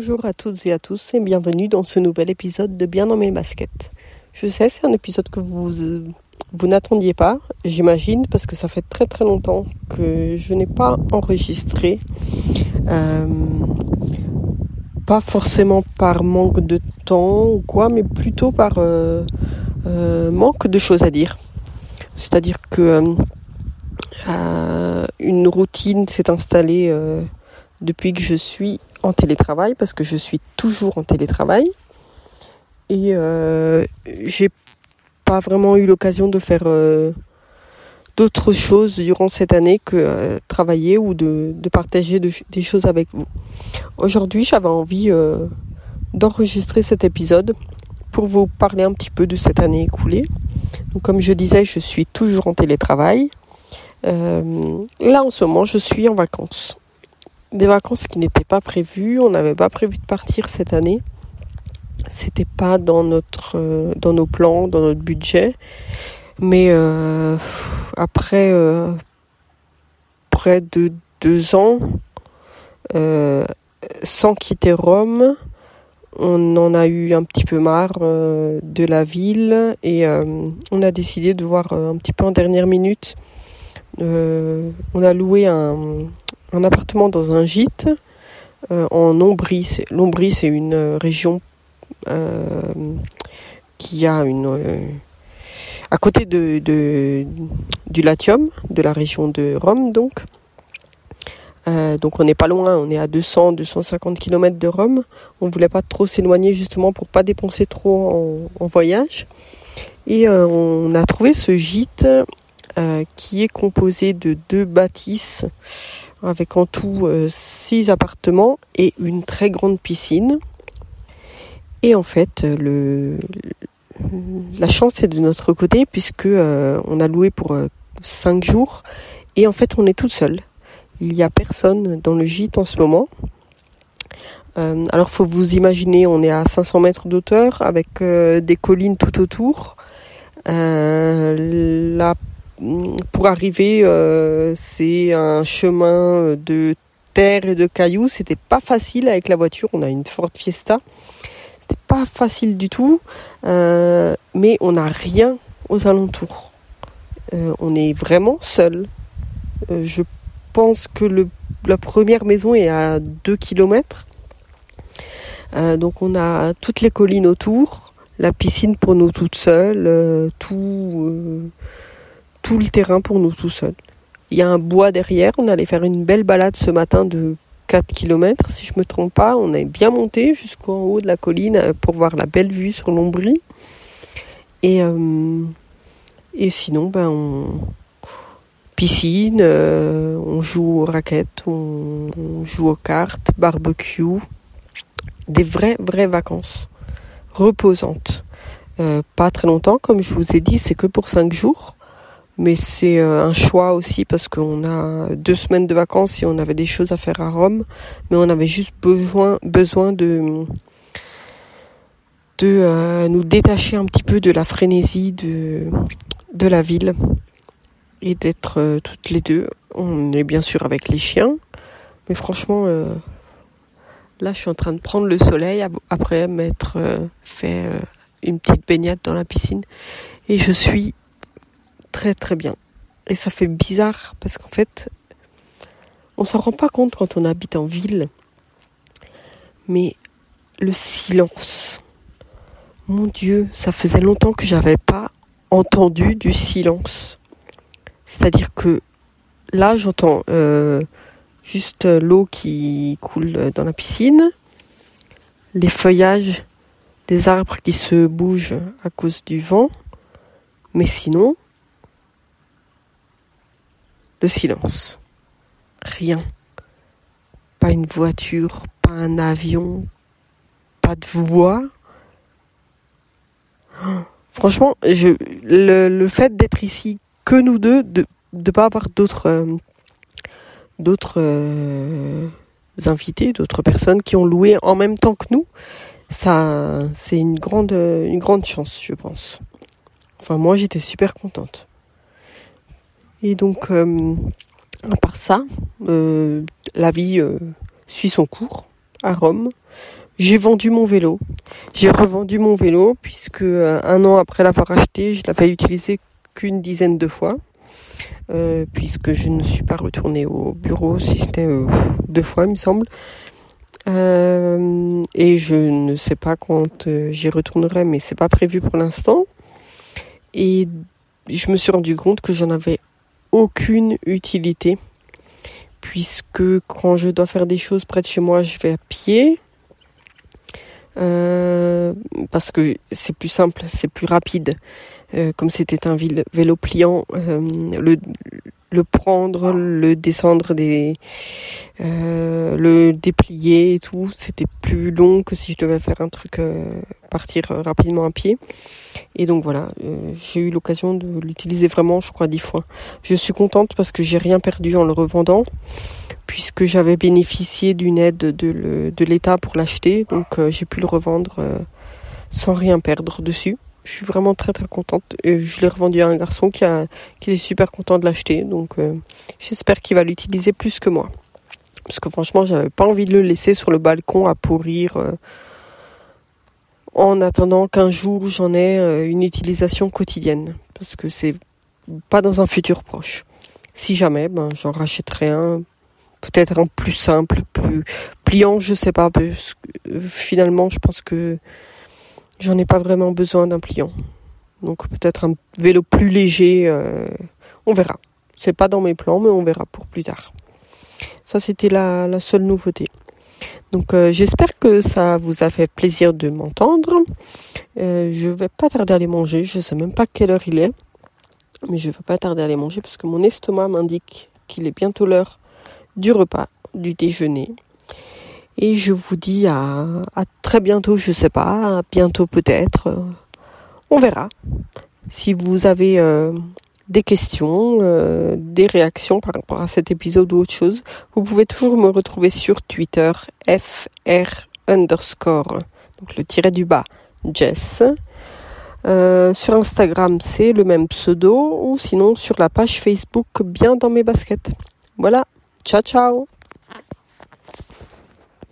Bonjour à toutes et à tous et bienvenue dans ce nouvel épisode de Bien dans mes baskets. Je sais, c'est un épisode que vous, n'attendiez pas, j'imagine, parce que ça fait très très longtemps que je n'ai pas enregistré. Euh, pas forcément par manque de temps ou quoi, mais plutôt par euh, euh, manque de choses à dire. C'est-à-dire que une routine s'est installée depuis que je suis en télétravail, parce que je suis toujours en télétravail. Et euh, j'ai pas vraiment eu l'occasion de faire euh, d'autres choses durant cette année que euh, travailler ou de, partager des choses avec vous. Aujourd'hui, j'avais envie euh, d'enregistrer cet épisode pour vous parler un petit peu de cette année écoulée. Donc, comme je disais, je suis toujours en télétravail. là, en ce moment, je suis en vacances des vacances qui n'étaient pas prévues. On n'avait pas prévu de partir cette année. C'était pas dans euh, nos plans, dans notre budget. Mais euh, après euh, près de deux ans sans quitter Rome, on en a eu un petit peu marre de la ville et on a décidé de voir un petit peu en dernière minute. on a loué un, un appartement dans un gîte euh, en Ombrie. L'Ombrie, c'est une euh, région euh, qui a une à côté de, du Latium, de la région de Rome, donc. donc on n'est pas loin, on est à 200-250 km de Rome. On ne voulait pas trop s'éloigner justement pour pas dépenser trop en voyage. Et on a trouvé ce gîte qui est composé de deux bâtisses avec en tout euh, six appartements et une très grande piscine. Et en fait, le, la chance est de notre côté puisque euh, on a loué pour euh, cinq jours et en fait on est toute seule. Il n'y a personne dans le gîte en ce moment. Euh, alors faut vous imaginer, on est à 500 mètres d'auteur avec des collines tout autour. la pour arriver, euh, c'est un chemin de terre et de cailloux. C'était pas facile avec la voiture. On a une Ford Fiesta. C'était pas facile du tout, euh, mais on n'a rien aux alentours. Euh, on est vraiment seul. je pense que la première maison est à 2 km. donc on a toutes les collines autour, la piscine pour nous toutes seules, tout tout le terrain pour nous tout seuls. Il y a un bois derrière, on allait faire une belle balade ce matin de 4 km si je me trompe pas. On est bien monté jusqu'en haut de la colline euh, pour voir la belle vue sur l'Ombrie. Et, euh, et sinon, ben, on, piscine, euh, on joue aux raquettes, on, joue aux cartes, barbecue. Des vraies, vraies vacances. Reposantes. pas très longtemps, comme je vous ai dit, c'est que pour 5 jours mais c'est euh, un choix aussi parce qu'on a deux semaines de vacances et on avait des choses à faire à Rome, mais on avait juste besoin, besoin de de euh, nous détacher un petit peu de la frénésie de de la ville et d'être euh, toutes les deux. On est bien sûr avec les chiens, mais franchement, là, je suis en train de prendre le soleil après m'être fait une petite baignade dans la piscine et je suis très bien. Et ça fait bizarre parce qu'en fait, on s'en rend pas compte quand on habite en ville. Mais le silence. Mon Dieu, ça faisait longtemps que j'avais pas entendu du silence. C'est-à-dire que là, j'entends euh, juste l'eau qui coule dans la piscine, les feuillages des arbres qui se bougent à cause du vent. Mais sinon, le silence. Rien. Pas une voiture, pas un avion, pas de voix. Franchement, le, fait d'être ici que nous deux, de ne pas avoir d'autres euh, euh, invités, d'autres personnes qui ont loué en même temps que nous, ça c'est une grande une grande chance, je pense. Enfin moi j'étais super contente. Et donc, euh, à part ça, euh, la vie euh, suit son cours. à Rome. J'ai vendu mon vélo. J'ai revendu mon vélo puisque un an après l'avoir acheté, je l'avais utilisé qu'une dizaine de fois. Puisque je ne suis pas retournée au bureau, si c'était deux fois, il me semble. et je ne sais pas quand j'y retournerai, mais c'est pas prévu pour l'instant. Et je me suis rendu compte que j'en avais aucune utilité, puisque quand je dois faire des choses près de chez moi, je vais à pied. Euh, parce que c'est plus simple, c'est plus rapide. Euh, comme c'était un vélo pliant, euh, le, le prendre, le descendre, des, le déplier et tout, c'était plus long que si je devais faire un truc, partir rapidement à pied. Et donc voilà, j'ai eu l'occasion de l'utiliser vraiment, je crois, dix fois. Je suis contente parce que j'ai rien perdu en le revendant puisque j'avais bénéficié d'une aide de l'État pour l'acheter, donc euh, j'ai pu le revendre euh, sans rien perdre dessus. Je suis vraiment très très contente. Et je l'ai revendu à un garçon qui, a, qui est super content de l'acheter, donc euh, j'espère qu'il va l'utiliser plus que moi. Parce que franchement, j'avais pas envie de le laisser sur le balcon à pourrir en attendant qu'un jour j'en ai une utilisation quotidienne. Parce que c'est pas dans un futur proche. Si jamais, ben, j'en rachèterai un peut-être un plus simple, plus pliant, je sais pas. finalement, je pense que j'en ai pas vraiment besoin d'un pliant. Donc peut-être un vélo plus léger, euh, on verra. C'est pas dans mes plans, mais on verra pour plus tard. Ça, c'était la, seule nouveauté. Donc euh, j'espère que ça vous a fait plaisir de m'entendre. Euh, je vais pas tarder à aller manger. Je sais même pas quelle heure il est, mais je vais pas tarder à aller manger parce que mon estomac m'indique qu'il est bientôt l'heure du repas, du déjeuner. Et je vous dis à, très bientôt, je sais pas, à bientôt peut-être. On verra. Si vous avez euh, des questions, euh, des réactions par rapport à cet épisode ou autre chose, vous pouvez toujours me retrouver sur Twitter fr underscore, donc le tiret du bas, Jess. Euh, sur Instagram, c'est le même pseudo, ou sinon sur la page Facebook Bien dans mes baskets. Voilà, Ciao ciao